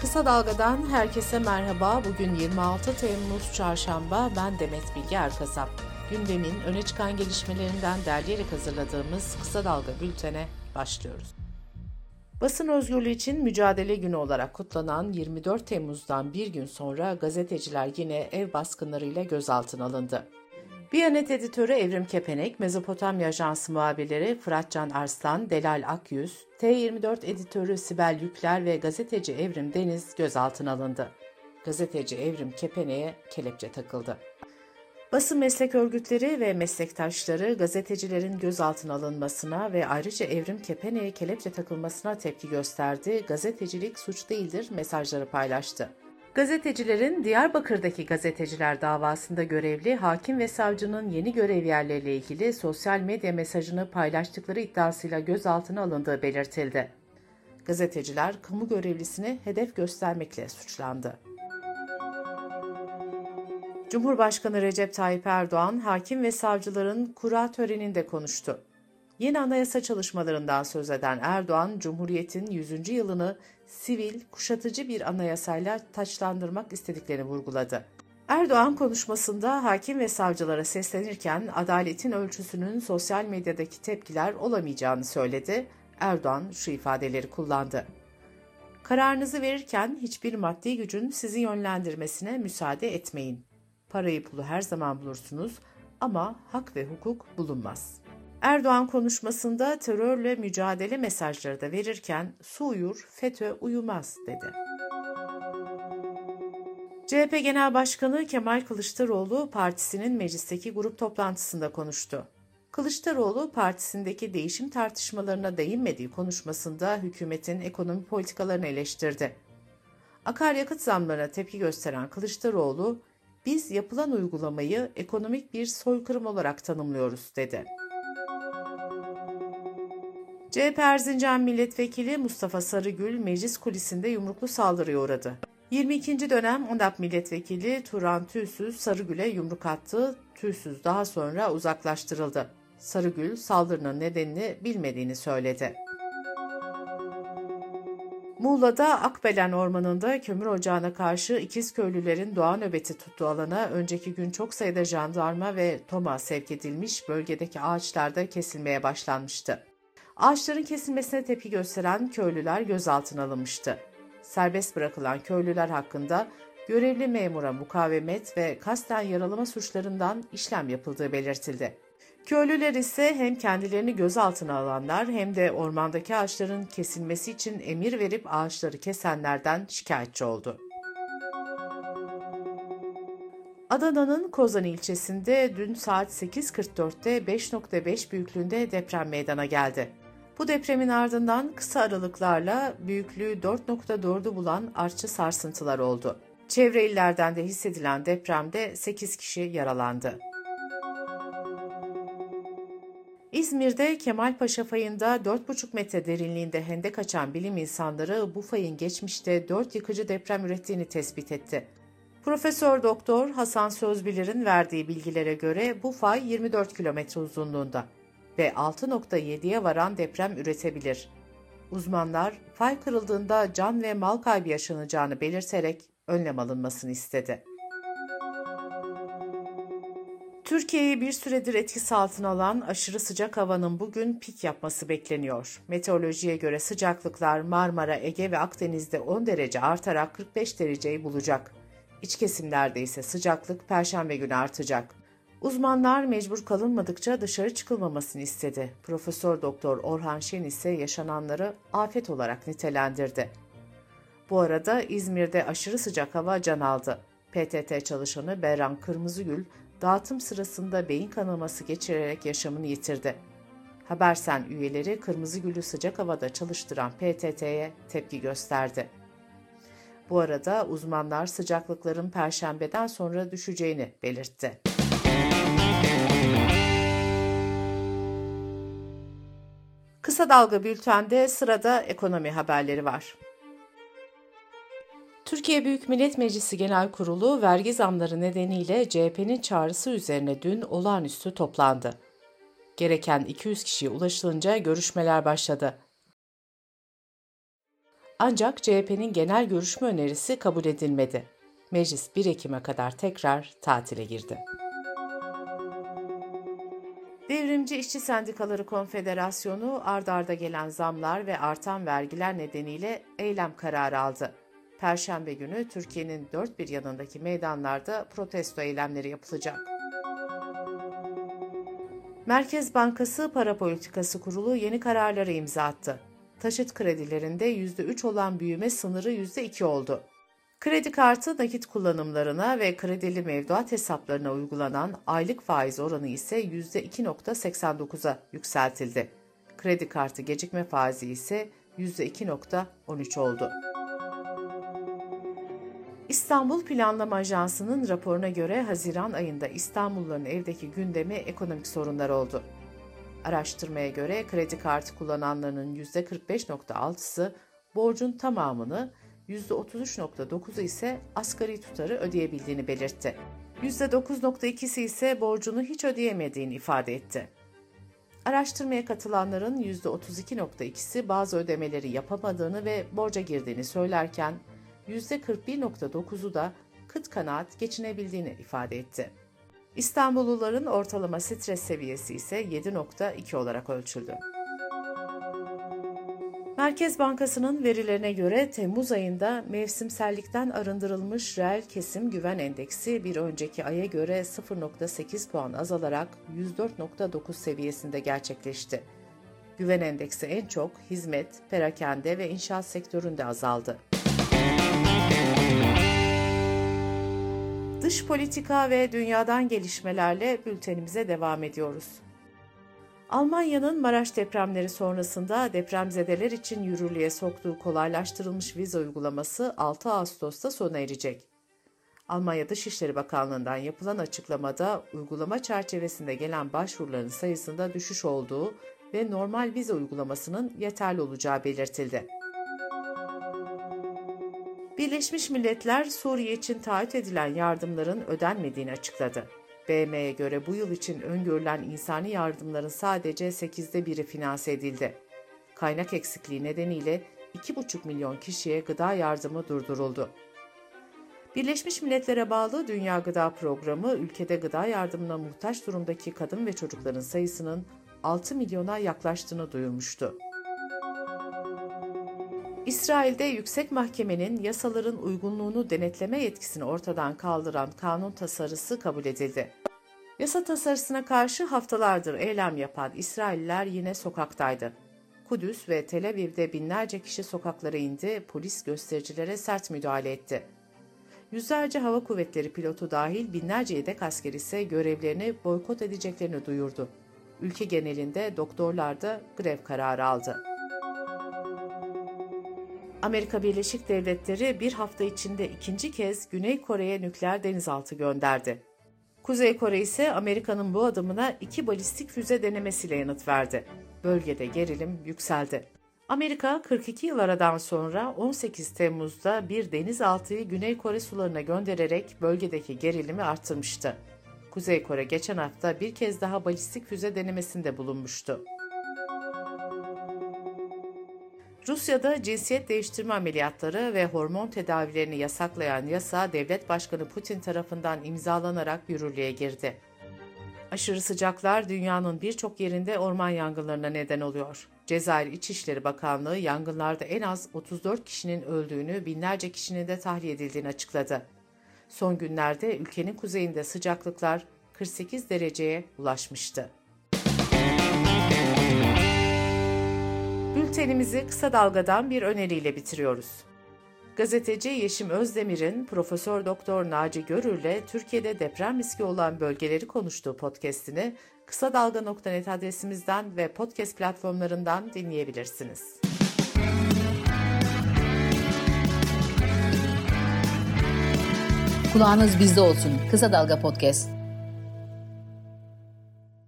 Kısa Dalga'dan herkese merhaba. Bugün 26 Temmuz Çarşamba. Ben Demet Bilge Erkasap. Gündemin öne çıkan gelişmelerinden derleyerek hazırladığımız Kısa Dalga bültene başlıyoruz. Basın özgürlüğü için mücadele günü olarak kutlanan 24 Temmuz'dan bir gün sonra gazeteciler yine ev baskınlarıyla gözaltına alındı. Biyanet editörü Evrim Kepenek, Mezopotamya Ajansı muhabirleri Fıratcan Arslan, Delal Akyüz, T24 editörü Sibel Yükler ve gazeteci Evrim Deniz gözaltına alındı. Gazeteci Evrim Kepenek'e kelepçe takıldı. Basın meslek örgütleri ve meslektaşları gazetecilerin gözaltına alınmasına ve ayrıca Evrim Kepenek'e kelepçe takılmasına tepki gösterdi, gazetecilik suç değildir mesajları paylaştı. Gazetecilerin Diyarbakır'daki gazeteciler davasında görevli hakim ve savcının yeni görev yerleriyle ilgili sosyal medya mesajını paylaştıkları iddiasıyla gözaltına alındığı belirtildi. Gazeteciler kamu görevlisini hedef göstermekle suçlandı. Cumhurbaşkanı Recep Tayyip Erdoğan, hakim ve savcıların kura töreninde konuştu. Yeni anayasa çalışmalarından söz eden Erdoğan, Cumhuriyet'in 100. yılını sivil, kuşatıcı bir anayasayla taçlandırmak istediklerini vurguladı. Erdoğan konuşmasında hakim ve savcılara seslenirken adaletin ölçüsünün sosyal medyadaki tepkiler olamayacağını söyledi. Erdoğan şu ifadeleri kullandı. Kararınızı verirken hiçbir maddi gücün sizi yönlendirmesine müsaade etmeyin. Parayı pulu her zaman bulursunuz ama hak ve hukuk bulunmaz. Erdoğan konuşmasında terörle mücadele mesajları da verirken su uyur, FETÖ uyumaz dedi. CHP Genel Başkanı Kemal Kılıçdaroğlu partisinin meclisteki grup toplantısında konuştu. Kılıçdaroğlu partisindeki değişim tartışmalarına değinmediği konuşmasında hükümetin ekonomi politikalarını eleştirdi. Akaryakıt zamlarına tepki gösteren Kılıçdaroğlu, biz yapılan uygulamayı ekonomik bir soykırım olarak tanımlıyoruz dedi. CHP Erzincan Milletvekili Mustafa Sarıgül meclis kulisinde yumruklu saldırıya uğradı. 22. dönem ONDAP Milletvekili Turan Tüysüz Sarıgül'e yumruk attı. Tüysüz daha sonra uzaklaştırıldı. Sarıgül saldırının nedenini bilmediğini söyledi. Muğla'da Akbelen Ormanı'nda kömür ocağına karşı ikiz köylülerin doğa nöbeti tuttuğu alana önceki gün çok sayıda jandarma ve toma sevk edilmiş bölgedeki ağaçlar da kesilmeye başlanmıştı. Ağaçların kesilmesine tepki gösteren köylüler gözaltına alınmıştı. Serbest bırakılan köylüler hakkında görevli memura mukavemet ve kasten yaralama suçlarından işlem yapıldığı belirtildi. Köylüler ise hem kendilerini gözaltına alanlar hem de ormandaki ağaçların kesilmesi için emir verip ağaçları kesenlerden şikayetçi oldu. Adana'nın Kozan ilçesinde dün saat 8.44'te 5.5 büyüklüğünde deprem meydana geldi. Bu depremin ardından kısa aralıklarla büyüklüğü 4.4'ü bulan artçı sarsıntılar oldu. Çevre illerden de hissedilen depremde 8 kişi yaralandı. İzmir'de Kemalpaşa fayında 4,5 metre derinliğinde hendek açan bilim insanları bu fayın geçmişte 4 yıkıcı deprem ürettiğini tespit etti. Profesör Doktor Hasan Sözbilir'in verdiği bilgilere göre bu fay 24 kilometre uzunluğunda ve 6.7'ye varan deprem üretebilir. Uzmanlar fay kırıldığında can ve mal kaybı yaşanacağını belirterek önlem alınmasını istedi. Türkiye'yi bir süredir etkisi altına alan aşırı sıcak havanın bugün pik yapması bekleniyor. Meteorolojiye göre sıcaklıklar Marmara, Ege ve Akdeniz'de 10 derece artarak 45 dereceyi bulacak. İç kesimlerde ise sıcaklık perşembe günü artacak. Uzmanlar mecbur kalınmadıkça dışarı çıkılmamasını istedi. Profesör Doktor Orhan Şen ise yaşananları afet olarak nitelendirdi. Bu arada İzmir'de aşırı sıcak hava can aldı. PTT çalışanı Berran Kırmızıgül dağıtım sırasında beyin kanaması geçirerek yaşamını yitirdi. Habersen üyeleri Kırmızıgül'ü sıcak havada çalıştıran PTT'ye tepki gösterdi. Bu arada uzmanlar sıcaklıkların perşembeden sonra düşeceğini belirtti. Kısa Dalga Bülten'de sırada ekonomi haberleri var. Türkiye Büyük Millet Meclisi Genel Kurulu vergi zamları nedeniyle CHP'nin çağrısı üzerine dün olağanüstü toplandı. Gereken 200 kişiye ulaşılınca görüşmeler başladı. Ancak CHP'nin genel görüşme önerisi kabul edilmedi. Meclis 1 Ekim'e kadar tekrar tatile girdi. Devrimci İşçi Sendikaları Konfederasyonu ard arda gelen zamlar ve artan vergiler nedeniyle eylem kararı aldı. Perşembe günü Türkiye'nin dört bir yanındaki meydanlarda protesto eylemleri yapılacak. Merkez Bankası Para Politikası Kurulu yeni kararları imza attı. Taşıt kredilerinde %3 olan büyüme sınırı %2 oldu. Kredi kartı nakit kullanımlarına ve kredili mevduat hesaplarına uygulanan aylık faiz oranı ise %2.89'a yükseltildi. Kredi kartı gecikme faizi ise %2.13 oldu. İstanbul Planlama Ajansı'nın raporuna göre Haziran ayında İstanbulluların evdeki gündemi ekonomik sorunlar oldu. Araştırmaya göre kredi kartı kullananlarının %45.6'sı borcun tamamını, %33.9'u ise asgari tutarı ödeyebildiğini belirtti. %9.2'si ise borcunu hiç ödeyemediğini ifade etti. Araştırmaya katılanların %32.2'si bazı ödemeleri yapamadığını ve borca girdiğini söylerken %41.9'u da kıt kanaat geçinebildiğini ifade etti. İstanbulluların ortalama stres seviyesi ise 7.2 olarak ölçüldü. Merkez Bankası'nın verilerine göre Temmuz ayında mevsimsellikten arındırılmış reel kesim güven endeksi bir önceki aya göre 0.8 puan azalarak 104.9 seviyesinde gerçekleşti. Güven endeksi en çok hizmet, perakende ve inşaat sektöründe azaldı. Dış politika ve dünyadan gelişmelerle bültenimize devam ediyoruz. Almanya'nın Maraş depremleri sonrasında depremzedeler için yürürlüğe soktuğu kolaylaştırılmış vize uygulaması 6 Ağustos'ta sona erecek. Almanya Dışişleri Bakanlığı'ndan yapılan açıklamada uygulama çerçevesinde gelen başvuruların sayısında düşüş olduğu ve normal vize uygulamasının yeterli olacağı belirtildi. Birleşmiş Milletler Suriye için taahhüt edilen yardımların ödenmediğini açıkladı. BM'ye göre bu yıl için öngörülen insani yardımların sadece 8'de biri finanse edildi. Kaynak eksikliği nedeniyle 2,5 milyon kişiye gıda yardımı durduruldu. Birleşmiş Milletler'e bağlı Dünya Gıda Programı ülkede gıda yardımına muhtaç durumdaki kadın ve çocukların sayısının 6 milyona yaklaştığını duyurmuştu. İsrail'de yüksek mahkemenin yasaların uygunluğunu denetleme yetkisini ortadan kaldıran kanun tasarısı kabul edildi. Yasa tasarısına karşı haftalardır eylem yapan İsrailler yine sokaktaydı. Kudüs ve Tel Aviv'de binlerce kişi sokaklara indi, polis göstericilere sert müdahale etti. Yüzlerce hava kuvvetleri pilotu dahil binlerce yedek asker ise görevlerini boykot edeceklerini duyurdu. Ülke genelinde doktorlar da grev kararı aldı. Amerika Birleşik Devletleri bir hafta içinde ikinci kez Güney Kore'ye nükleer denizaltı gönderdi. Kuzey Kore ise Amerika'nın bu adımına iki balistik füze denemesiyle yanıt verdi. Bölgede gerilim yükseldi. Amerika 42 yıl aradan sonra 18 Temmuz'da bir denizaltıyı Güney Kore sularına göndererek bölgedeki gerilimi arttırmıştı. Kuzey Kore geçen hafta bir kez daha balistik füze denemesinde bulunmuştu. Rusya'da cinsiyet değiştirme ameliyatları ve hormon tedavilerini yasaklayan yasa devlet başkanı Putin tarafından imzalanarak yürürlüğe girdi. Aşırı sıcaklar dünyanın birçok yerinde orman yangınlarına neden oluyor. Cezayir İçişleri Bakanlığı yangınlarda en az 34 kişinin öldüğünü, binlerce kişinin de tahliye edildiğini açıkladı. Son günlerde ülkenin kuzeyinde sıcaklıklar 48 dereceye ulaşmıştı. Bültenimizi kısa dalgadan bir öneriyle bitiriyoruz. Gazeteci Yeşim Özdemir'in Profesör Doktor Naci Görür'le Türkiye'de deprem riski olan bölgeleri konuştuğu podcast'ini kısa dalga.net adresimizden ve podcast platformlarından dinleyebilirsiniz. Kulağınız bizde olsun. Kısa Dalga Podcast.